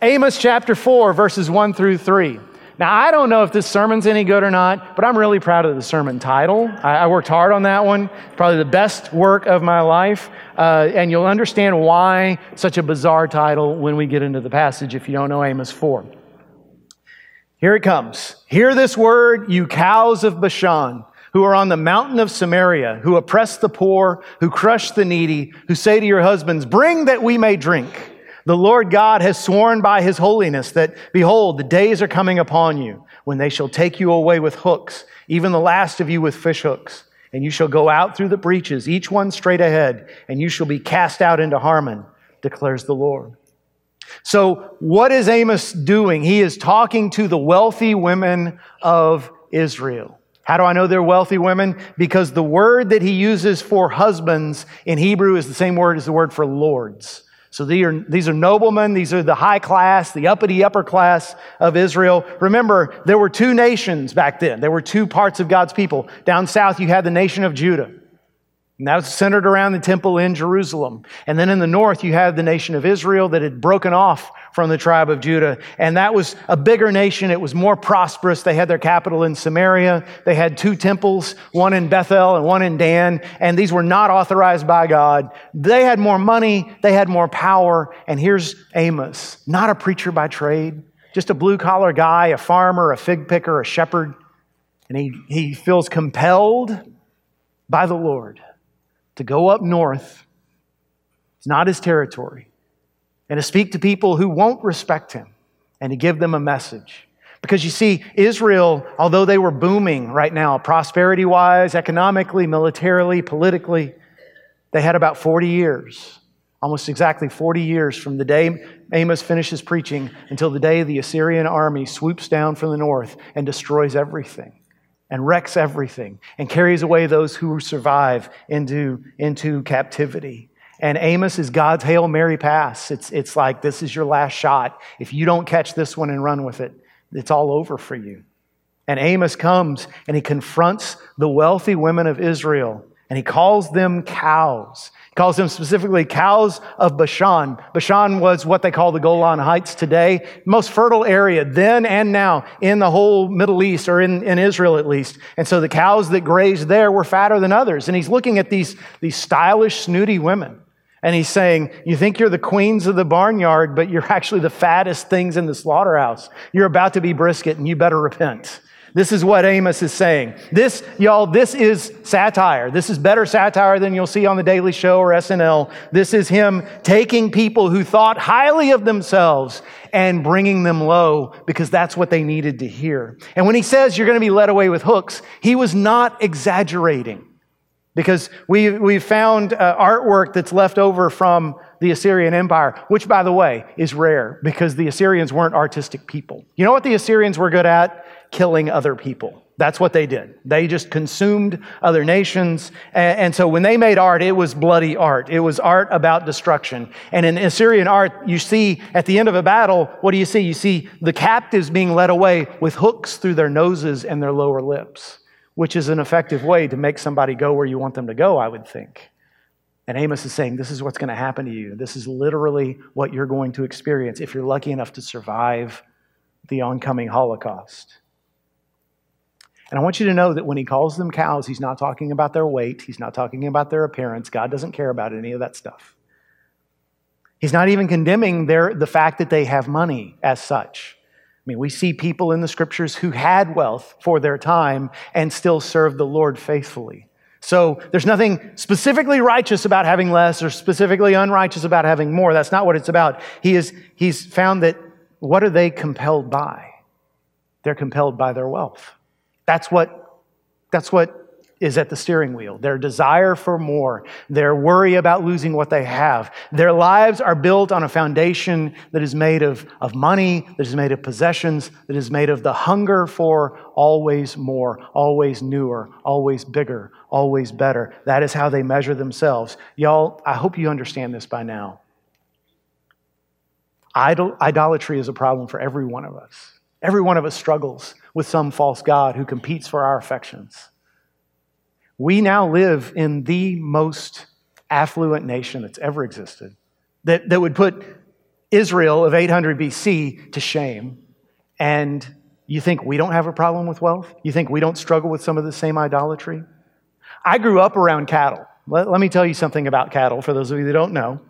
Amos chapter 4, verses 1 through 3. Now, I don't know if this sermon's any good or not, but I'm really proud of the sermon title. I, I worked hard on that one. Probably the best work of my life. Uh, and you'll understand why such a bizarre title when we get into the passage if you don't know Amos 4. Here it comes. Hear this word, you cows of Bashan, who are on the mountain of Samaria, who oppress the poor, who crush the needy, who say to your husbands, Bring that we may drink. The Lord God has sworn by his holiness that, behold, the days are coming upon you when they shall take you away with hooks, even the last of you with fish hooks. And you shall go out through the breaches, each one straight ahead, and you shall be cast out into Harmon, declares the Lord. So, what is Amos doing? He is talking to the wealthy women of Israel. How do I know they're wealthy women? Because the word that he uses for husbands in Hebrew is the same word as the word for lords. So these are, these are noblemen, these are the high class, the uppity upper class of Israel. Remember, there were two nations back then. There were two parts of God's people. Down south, you had the nation of Judah. And that was centered around the temple in Jerusalem. And then in the north, you had the nation of Israel that had broken off from the tribe of Judah. And that was a bigger nation. It was more prosperous. They had their capital in Samaria. They had two temples, one in Bethel and one in Dan. And these were not authorized by God. They had more money. They had more power. And here's Amos, not a preacher by trade, just a blue collar guy, a farmer, a fig picker, a shepherd. And he, he feels compelled by the Lord to go up north. It's not his territory. And to speak to people who won't respect him and to give them a message. Because you see, Israel, although they were booming right now, prosperity wise, economically, militarily, politically, they had about 40 years, almost exactly 40 years from the day Amos finishes preaching until the day the Assyrian army swoops down from the north and destroys everything and wrecks everything and carries away those who survive into, into captivity. And Amos is God's Hail Mary pass. It's, it's like, this is your last shot. If you don't catch this one and run with it, it's all over for you. And Amos comes and he confronts the wealthy women of Israel and he calls them cows He calls them specifically cows of Bashan. Bashan was what they call the Golan Heights today, most fertile area then and now in the whole Middle East or in, in Israel at least. And so the cows that grazed there were fatter than others. And he's looking at these, these stylish, snooty women. And he's saying, You think you're the queens of the barnyard, but you're actually the fattest things in the slaughterhouse. You're about to be brisket, and you better repent. This is what Amos is saying. This, y'all, this is satire. This is better satire than you'll see on The Daily Show or SNL. This is him taking people who thought highly of themselves and bringing them low because that's what they needed to hear. And when he says you're going to be led away with hooks, he was not exaggerating because we, we found uh, artwork that's left over from the Assyrian Empire, which, by the way, is rare because the Assyrians weren't artistic people. You know what the Assyrians were good at? Killing other people. That's what they did. They just consumed other nations. And, so when they made art, it was bloody art. It was art about destruction. And in Assyrian art, you see at the end of a battle, what do you see? You see the captives being led away with hooks through their noses and their lower lips, which is an effective way to make somebody go where you want them to go, I would think. And Amos is saying, This is what's going to happen to you. This is literally what you're going to experience if you're lucky enough to survive the oncoming Holocaust. And I want you to know that when he calls them cows, he's not talking about their weight, he's not talking about their appearance. God doesn't care about any of that stuff. He's not even condemning their, the fact that they have money as such. I mean, we see people in the scriptures who had wealth for their time and still served the Lord faithfully. So there's nothing specifically righteous about having less or specifically unrighteous about having more. That's not what it's about. He is, he's found that what are they compelled by? They're compelled by their wealth. That's what, that's what is at the steering wheel. Their desire for more, their worry about losing what they have. Their lives are built on a foundation that is made of, of money, that is made of possessions, that is made of the hunger for always more, always newer, always bigger, always better. That is how they measure themselves. Y'all, I hope you understand this by now. Idol, idolatry is a problem for every one of us. Every one of us struggles with some false God who competes for our affections. We now live in the most affluent nation that's ever existed that, that would put Israel of 800 BC to shame. And you think we don't have a problem with wealth? You think we don't struggle with some of the same idolatry? I grew up around cattle. Let, let me tell you something about cattle for those of you that don't know.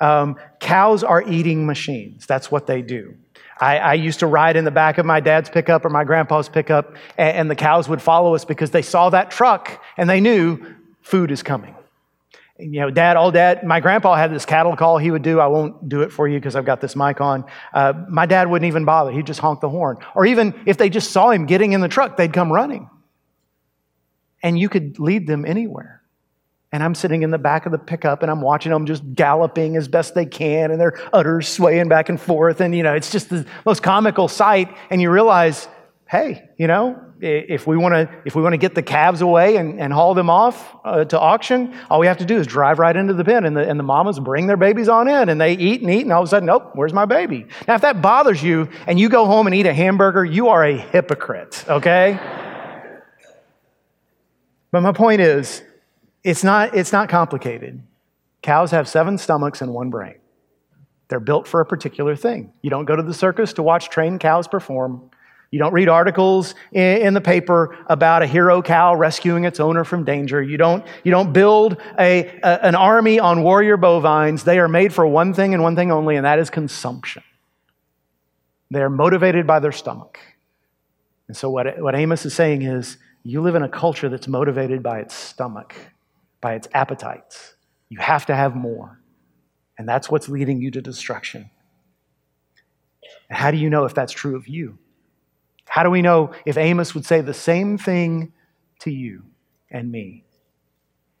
Um, cows are eating machines. That's what they do. I, I, used to ride in the back of my dad's pickup or my grandpa's pickup, and, and the cows would follow us because they saw that truck and they knew food is coming you know, dad, all dad, my grandpa had this cattle call he would do. I won't do it for you because I've got this mic on. Uh, my dad wouldn't even bother. He'd just honk the horn. Or even if they just saw him getting in the truck, they'd come running. And you could lead them anywhere. And I'm sitting in the back of the pickup and I'm watching them just galloping as best they can and their udders swaying back and forth. And, you know, it's just the most comical sight. And you realize, hey, you know, if we want to if we want to get the calves away and, and haul them off uh, to auction all we have to do is drive right into the pen and the, and the mamas bring their babies on in and they eat and eat and all of a sudden nope where's my baby now if that bothers you and you go home and eat a hamburger you are a hypocrite okay but my point is it's not it's not complicated cows have seven stomachs and one brain they're built for a particular thing you don't go to the circus to watch trained cows perform you don't read articles in, the paper about a hero cow rescuing its owner from danger. You don't, you don't build a, a, an army on warrior bovines. They are made for one thing and one thing only, and that is consumption. They are motivated by their stomach. And so, what, what Amos is saying is you live in a culture that's motivated by its stomach, by its appetites. You have to have more. And that's what's leading you to destruction. And how do you know if that's true of you? How do we know if Amos would say the same thing to you and me?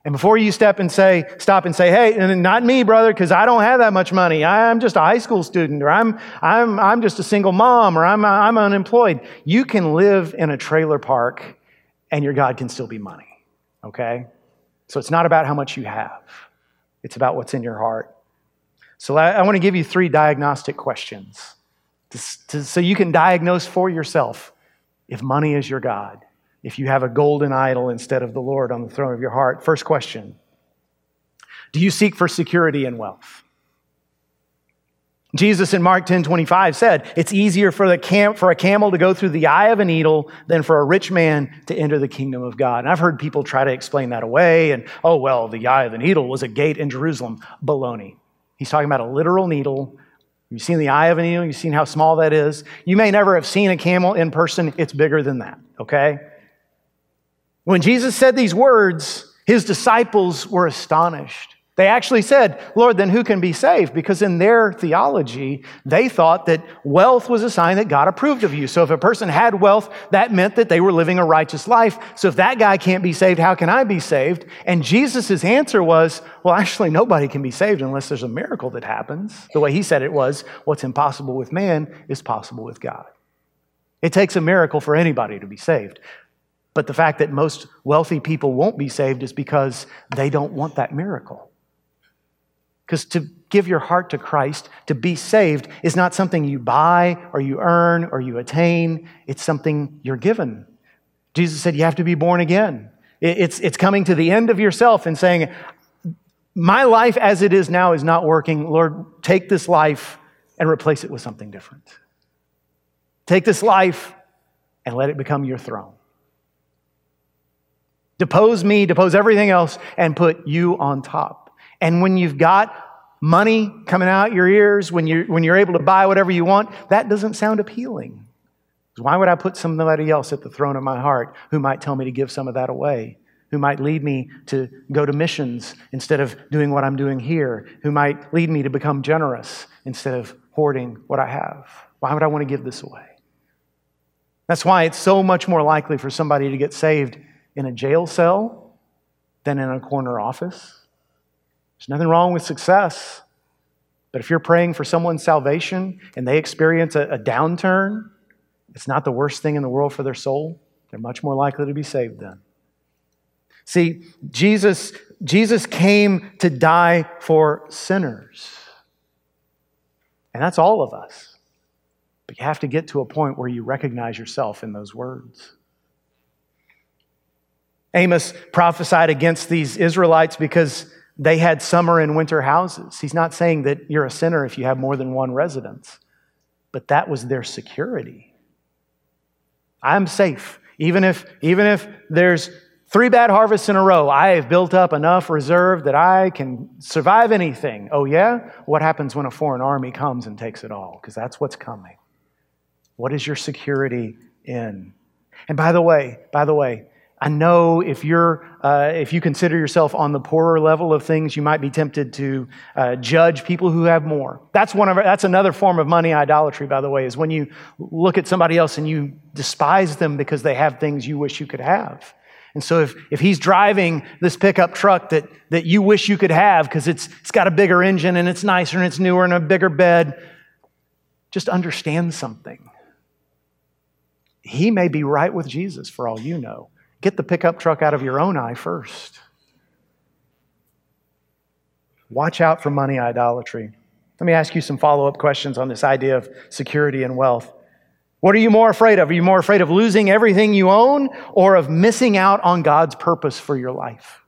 And before you step and say, stop and say, hey, not me, brother, because I don't have that much money. I'm just a high school student, or I'm, I'm, I'm just a single mom, or I'm, I'm unemployed. You can live in a trailer park and your God can still be money, okay? So it's not about how much you have, it's about what's in your heart. So I, want to give you three diagnostic questions to, to, so you can diagnose for yourself if money is your God, if you have a golden idol instead of the Lord on the throne of your heart. First question Do you seek for security and wealth? Jesus in Mark 10 25 said, It's easier for, the cam- for a camel to go through the eye of a needle than for a rich man to enter the kingdom of God. And I've heard people try to explain that away and, oh, well, the eye of the needle was a gate in Jerusalem. Baloney. He's talking about a literal needle You've seen the eye of a needle, you've seen how small that is. You may never have seen a camel in person, it's bigger than that, okay? When Jesus said these words, his disciples were astonished. They actually said, Lord, then who can be saved? Because in their theology, they thought that wealth was a sign that God approved of you. So if a person had wealth, that meant that they were living a righteous life. So if that guy can't be saved, how can I be saved? And Jesus' answer was, well, actually, nobody can be saved unless there's a miracle that happens. The way he said it was, what's impossible with man is possible with God. It takes a miracle for anybody to be saved. But the fact that most wealthy people won't be saved is because they don't want that miracle. Because to give your heart to Christ, to be saved, is not something you buy or you earn or you attain. It's something you're given. Jesus said you have to be born again. It's, it's coming to the end of yourself and saying, My life as it is now is not working. Lord, take this life and replace it with something different. Take this life and let it become your throne. Depose me, depose everything else, and put you on top. And when you've got money coming out your ears, when you're, when you're able to buy whatever you want, that doesn't sound appealing. Why would I put somebody else at the throne of my heart who might tell me to give some of that away? Who might lead me to go to missions instead of doing what I'm doing here? Who might lead me to become generous instead of hoarding what I have? Why would I want to give this away? That's why it's so much more likely for somebody to get saved in a jail cell than in a corner office there's nothing wrong with success. But if you're praying for someone's salvation and they experience a, a downturn, it's not the worst thing in the world for their soul. They're much more likely to be saved then. See, Jesus, Jesus came to die for sinners. And that's all of us. But you have to get to a point where you recognize yourself in those words. Amos prophesied against these Israelites because they had summer and winter houses. He's not saying that you're a sinner if you have more than one residence, but that was their security. I'm safe. Even if, even if there's three bad harvests in a row, I have built up enough reserve that I can survive anything. Oh, yeah? What happens when a foreign army comes and takes it all? Because that's what's coming. What is your security in? And by the way, by the way, I know if you're, uh, if you consider yourself on the poorer level of things, you might be tempted to uh, judge people who have more. That's one of, that's another form of money idolatry, by the way, is when you look at somebody else and you despise them because they have things you wish you could have. And so if, if he's driving this pickup truck that, that you wish you could have because it's, it's got a bigger engine and it's nicer and it's newer and a bigger bed, just understand something. He may be right with Jesus for all you know. Get the pickup truck out of your own eye first. Watch out for money idolatry. Let me ask you some follow up questions on this idea of security and wealth. What are you more afraid of? Are you more afraid of losing everything you own or of missing out on God's purpose for your life?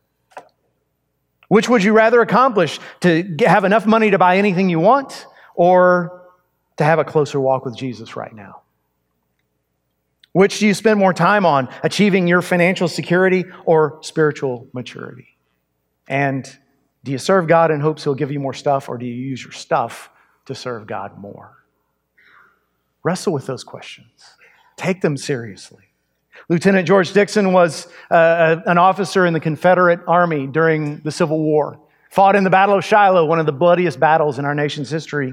Which would you rather accomplish? To have enough money to buy anything you want or to have a closer walk with Jesus right now? Which do you spend more time on, achieving your financial security or spiritual maturity? And do you serve God in hopes He'll give you more stuff, or do you use your stuff to serve God more? Wrestle with those questions, take them seriously. Lieutenant George Dixon was uh, an officer in the Confederate Army during the Civil War, fought in the Battle of Shiloh, one of the bloodiest battles in our nation's history.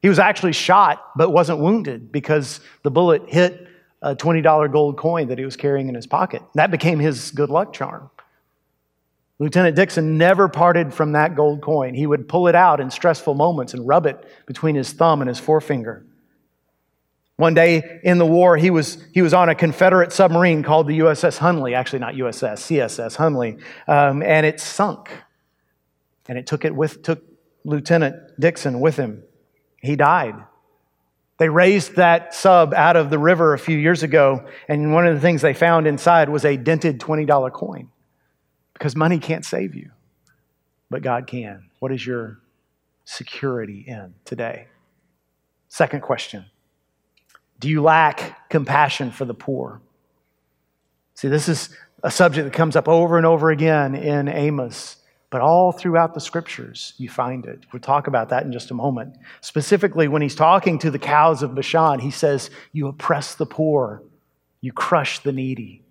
He was actually shot, but wasn't wounded because the bullet hit a $20 gold coin that he was carrying in his pocket. That became his good luck charm. Lieutenant Dixon never parted from that gold coin. He would pull it out in stressful moments and rub it between his thumb and his forefinger. One day in the war, he was, he was on a Confederate submarine called the USS Hunley, actually not USS, CSS Hunley, um, and it sunk. And it took, it with, took Lieutenant Dixon with him. He died. They raised that sub out of the river a few years ago, and one of the things they found inside was a dented $20 coin. Because money can't save you, but God can. What is your security in today? Second question Do you lack compassion for the poor? See, this is a subject that comes up over and over again in Amos. But all throughout the scriptures, you find it. We'll talk about that in just a moment. Specifically, when he's talking to the cows of Bashan, he says, You oppress the poor, you crush the needy.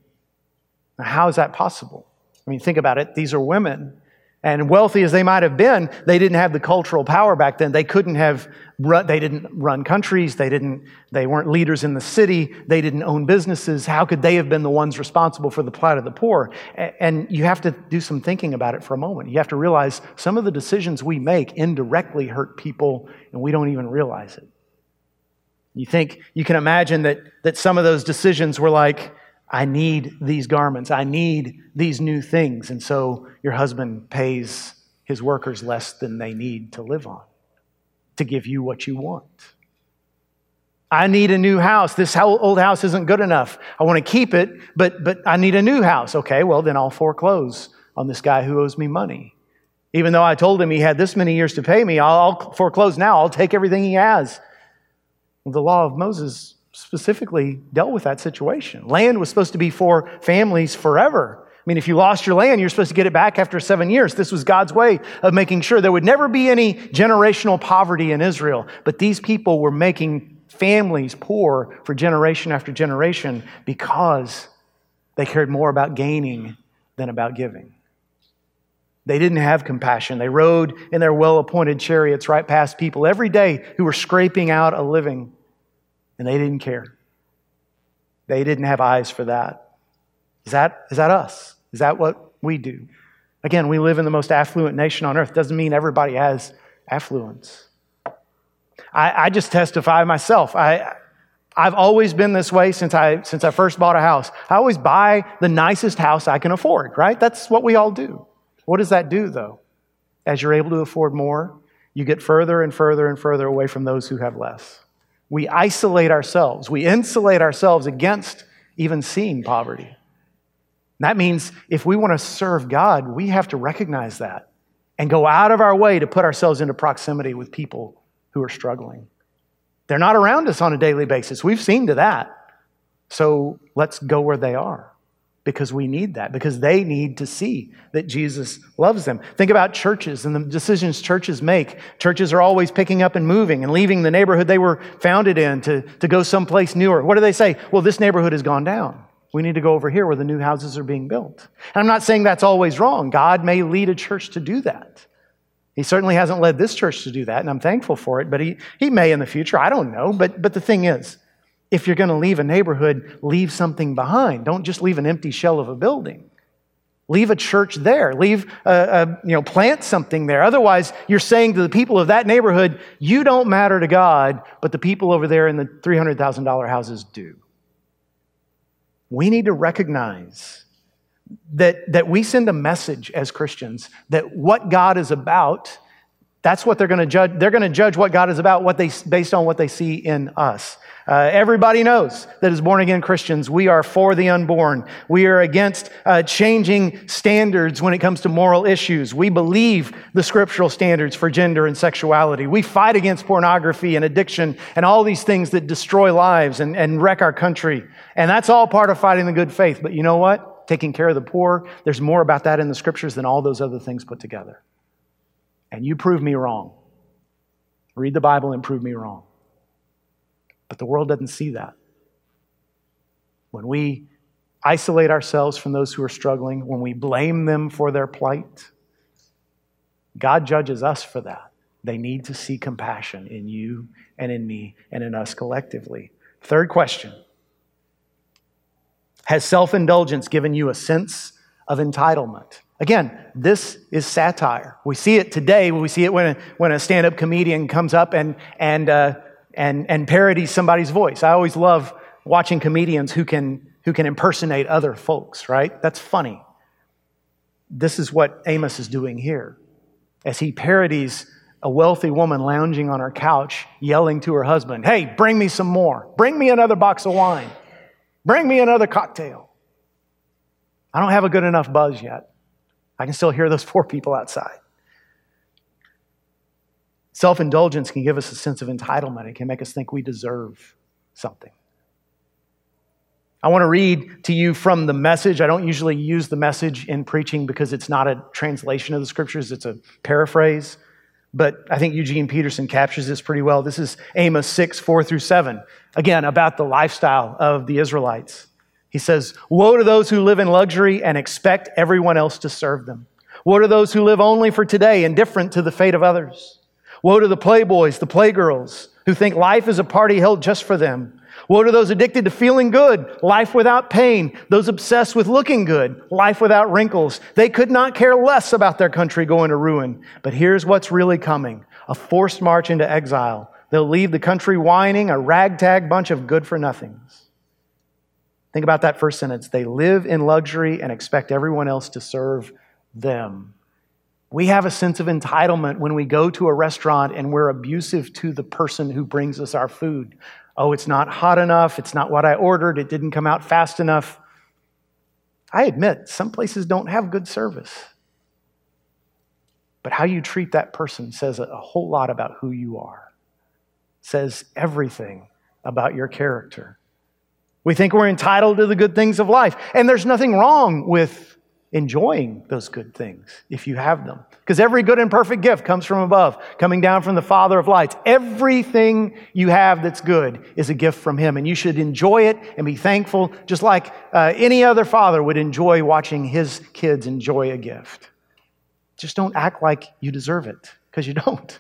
Now, how is that possible? I mean, think about it. These are women and wealthy as they might have been, they didn't have the cultural power back then. They couldn't have run, they didn't run countries. They didn't, they weren't leaders in the city. They didn't own businesses. How could they have been the ones responsible for the plight of the poor? And you have to do some thinking about it for a moment. You have to realize some of the decisions we make indirectly hurt people and we don't even realize it. You think, you can imagine that, that some of those decisions were like, I need these garments. I need these new things. And so your husband pays his workers less than they need to live on to give you what you want. I need a new house. This old house isn't good enough. I want to keep it, but, but I need a new house. Okay, well, then I'll foreclose on this guy who owes me money. Even though I told him he had this many years to pay me, I'll, I'll foreclose now. I'll take everything he has. Well, the law of Moses specifically dealt with that situation. Land was supposed to be for families forever. I mean, if you lost your land, you're supposed to get it back after seven years. This was God's way of making sure there would never be any generational poverty in Israel. But these people were making families poor for generation after generation because they cared more about gaining than about giving. They didn't have compassion. They rode in their well appointed chariots right past people every day who were scraping out a living and they didn't care. They didn't have eyes for that. Is that, is that us? Is that what we do? Again, we live in the most affluent nation on earth. Doesn't mean everybody has affluence. I, I just testify myself. I, I've always been this way since I, since I first bought a house. I always buy the nicest house I can afford, right? That's what we all do. What does that do, though? As you're able to afford more, you get further and further and further away from those who have less. We isolate ourselves, we insulate ourselves against even seeing poverty. That means if we want to serve God, we have to recognize that. and go out of our way to put ourselves into proximity with people who are struggling. They're not around us on a daily basis. We've seen to that. So let's go where they are because we need that, because they need to see that Jesus loves them. Think about churches and the decisions churches make. Churches are always picking up and moving and leaving the neighborhood they were founded in to, to go someplace newer. What do they say? Well, this neighborhood has gone down. We need to go over here where the new houses are being built. And I'm not saying that's always wrong. God may lead a church to do that. He certainly hasn't led this church to do that, and I'm thankful for it, but he, he may in the future. I don't know. But, but the thing is, if you're going to leave a neighborhood, leave something behind. Don't just leave an empty shell of a building. Leave a church there. Leave, a, a, you know, plant something there. Otherwise, you're saying to the people of that neighborhood, you don't matter to God, but the people over there in the $300,000 houses do. We need to recognize that, that we send a message as Christians that what God is about, that's what they're going to judge. They're going to judge what God is about what they, based on what they see in us. Uh, everybody knows that as born again Christians, we are for the unborn. We are against uh, changing standards when it comes to moral issues. We believe the scriptural standards for gender and sexuality. We fight against pornography and addiction and all these things that destroy lives and, and wreck our country. And that's all part of fighting the good faith. But you know what? Taking care of the poor, there's more about that in the scriptures than all those other things put together. And you prove me wrong. Read the Bible and prove me wrong. But the world doesn't see that. When we isolate ourselves from those who are struggling, when we blame them for their plight, God judges us for that. They need to see compassion in you and in me and in us collectively. Third question Has self indulgence given you a sense of entitlement? Again, this is satire. We see it today. We see it when a, when a stand up comedian comes up and, and uh, and, and parodies somebody's voice. I always love watching comedians who can, who can impersonate other folks, right? That's funny. This is what Amos is doing here as he parodies a wealthy woman lounging on her couch, yelling to her husband, Hey, bring me some more. Bring me another box of wine. Bring me another cocktail. I don't have a good enough buzz yet. I can still hear those poor people outside. Self indulgence can give us a sense of entitlement, it can make us think we deserve something. I want to read to you from the message. I don't usually use the message in preaching because it's not a translation of the scriptures, it's a paraphrase. But I think Eugene Peterson captures this pretty well. This is Amos 6, 4 through 7. Again, about the lifestyle of the Israelites. He says, Woe to those who live in luxury and expect everyone else to serve them. Woe to those who live only for today, indifferent to the fate of others. Woe to the playboys, the playgirls, who think life is a party held just for them. Woe to those addicted to feeling good, life without pain, those obsessed with looking good, life without wrinkles. They could not care less about their country going to ruin. But here's what's really coming a forced march into exile. They'll leave the country whining, a ragtag bunch of good for nothings. Think about that first sentence. They live in luxury and expect everyone else to serve them. We have a sense of entitlement when we go to a restaurant and we're abusive to the person who brings us our food. Oh, it's not hot enough. It's not what I ordered. It didn't come out fast enough. I admit, some places don't have good service. But how you treat that person says a whole lot about who you are, says everything about your character. We think we're entitled to the good things of life, and there's nothing wrong with enjoying those good things if you have them. Because every good and perfect gift comes from above, coming down from the Father of lights. Everything you have that's good is a gift from Him, and you should enjoy it and be thankful, just like uh, any other father would enjoy watching his kids enjoy a gift. Just don't act like you deserve it, because you don't.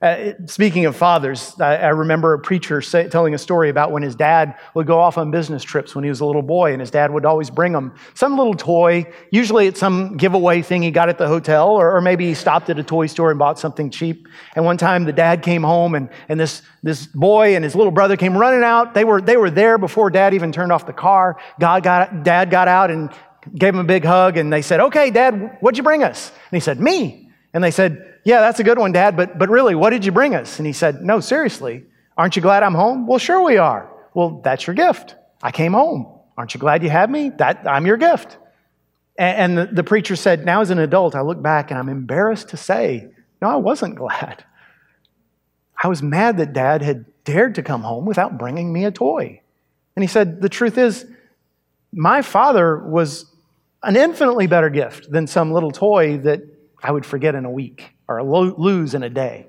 Uh, speaking of fathers, I, I remember a preacher say, telling a story about when his dad would go off on business trips when he was a little boy, and his dad would always bring him some little toy. Usually it's some giveaway thing he got at the hotel, or, or maybe he stopped at a toy store and bought something cheap. And one time the dad came home, and, and this, this boy and his little brother came running out. They were, they were there before dad even turned off the car. God got, dad got out and gave him a big hug, and they said, Okay, dad, what'd you bring us? And he said, Me. And they said, yeah, that's a good one, Dad, but, but really, what did you bring us? And he said, No, seriously. Aren't you glad I'm home? Well, sure we are. Well, that's your gift. I came home. Aren't you glad you had me? That, I'm your gift. And the, the preacher said, Now as an adult, I look back and I'm embarrassed to say, No, I wasn't glad. I was mad that dad had dared to come home without bringing me a toy. And he said, The truth is, my father was an infinitely better gift than some little toy that I would forget in a week or lose in a day.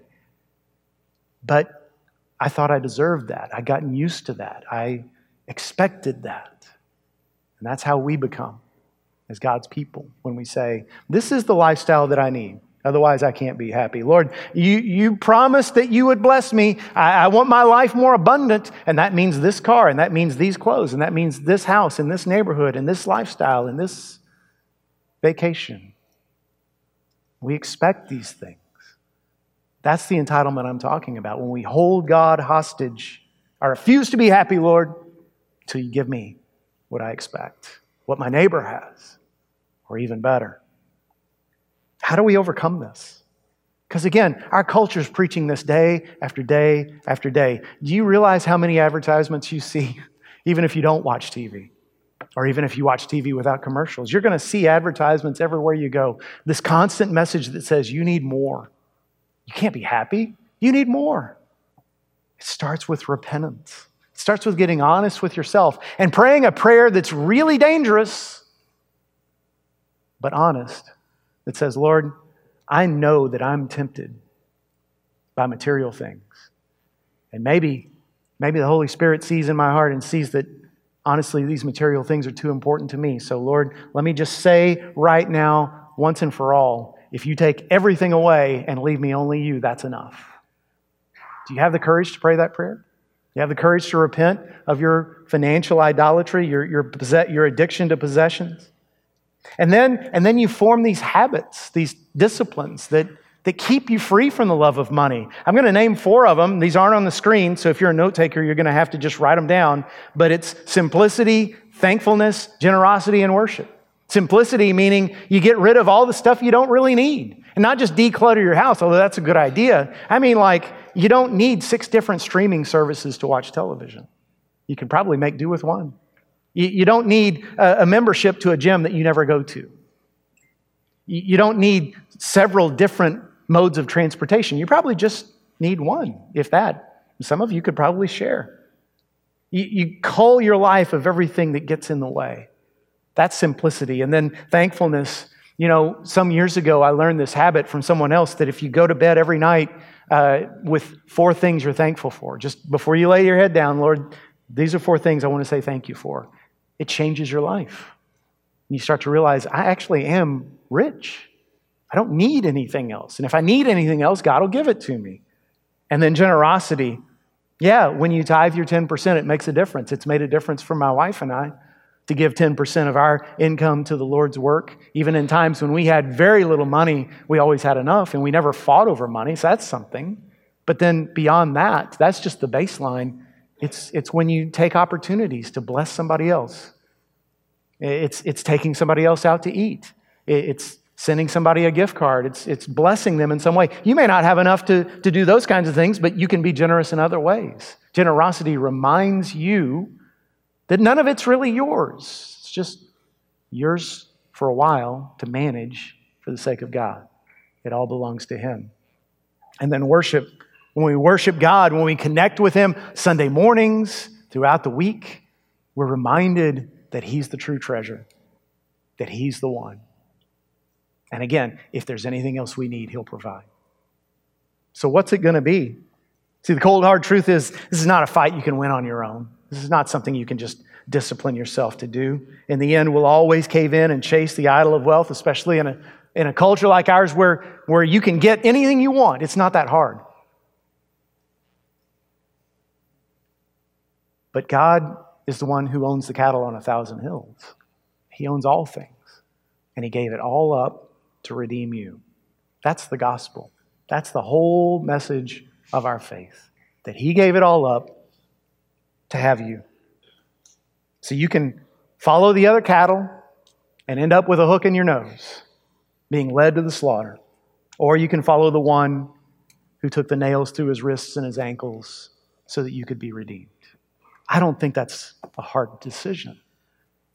But I thought I deserved that. I'd gotten used to that. I expected that. And that's how we become as God's people when we say, This is the lifestyle that I need. Otherwise, I can't be happy. Lord, you, you promised that you would bless me. I, I, want my life more abundant. And that means this car, and that means these clothes, and that means this house, and this neighborhood, and this lifestyle, and this vacation. We expect these things. That's the entitlement I'm talking about. When we hold God hostage, I refuse to be happy, Lord, till you give me what I expect, what my neighbor has, or even better. How do we overcome this? Because again, our culture is preaching this day after day after day. Do you realize how many advertisements you see, even if you don't watch TV? Or even if you watch TV without commercials, you're going to see advertisements everywhere you go. This constant message that says you need more. You can't be happy. You need more. It starts with repentance. It starts with getting honest with yourself and praying a prayer that's really dangerous, but honest that says, Lord, I know that I'm tempted by material things. And maybe, maybe the Holy Spirit sees in my heart and sees that honestly, these material things are too important to me. So, Lord, let me just say right now, once and for all, if you take everything away and leave me only you, that's enough. Do you have the courage to pray that prayer? You have the courage to repent of your financial idolatry, your, your, your addiction to possessions? And then, and then you form these habits, these disciplines that, that keep you free from the love of money. I'm going to name four of them. These aren't on the screen, so if you're a note taker, you're going to have to just write them down. But it's simplicity, thankfulness, generosity, and worship. Simplicity meaning you get rid of all the stuff you don't really need. And not just declutter your house, although that's a good idea. I mean, like, you don't need six different streaming services to watch television. You can probably make do with one. You, don't need a, membership to a gym that you never go to. You don't need several different modes of transportation. You probably just need one, if that. Some of you could probably share. You, you cull your life of everything that gets in the way. That's simplicity. And then thankfulness. You know, some years ago, I learned this habit from someone else that if you go to bed every night uh, with four things you're thankful for, just before you lay your head down, Lord, these are four things I want to say thank you for it changes your life. You start to realize, I actually am rich. I don't need anything else. And if I need anything else, God will give it to me. And then generosity. Yeah, when you tithe your 10%, it makes a difference. It's made a difference for my wife and I to give 10% of our income to the Lord's work. Even in times when we had very little money, we always had enough and we never fought over money. So that's something. But then beyond that, that's just the baseline. It's, it's when you take opportunities to bless somebody else. It's, it's taking somebody else out to eat. It's sending somebody a gift card. It's, it's blessing them in some way. You may not have enough to, to do those kinds of things, but you can be generous in other ways. Generosity reminds you that none of it's really yours. It's just yours for a while to manage for the sake of God. It all belongs to Him. And then worship when we worship God, when we connect with Him Sunday mornings, throughout the week, we're reminded that He's the true treasure, that He's the one. And again, if there's anything else we need, He'll provide. So, what's it going to be? See, the cold hard truth is this is not a fight you can win on your own. This is not something you can just discipline yourself to do. In the end, we'll always cave in and chase the idol of wealth, especially in a, in a culture like ours where, where you can get anything you want. It's not that hard. But God is the one who owns the cattle on a thousand hills. He owns all things, and He gave it all up to redeem you. That's the gospel. That's the whole message of our faith that He gave it all up to have you. So you can follow the other cattle and end up with a hook in your nose, being led to the slaughter. Or you can follow the one who took the nails through his wrists and his ankles so that you could be redeemed. I don't think that's a hard decision.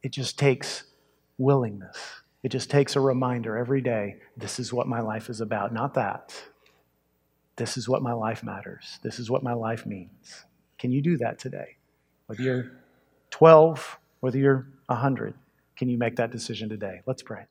It just takes willingness It just takes a reminder every day this is what my life is about, not that. This is what my life matters. This is what my life means. Can you do that today? Whether you're 12, whether you're 100, can you make that decision today? Let's pray.